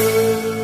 world.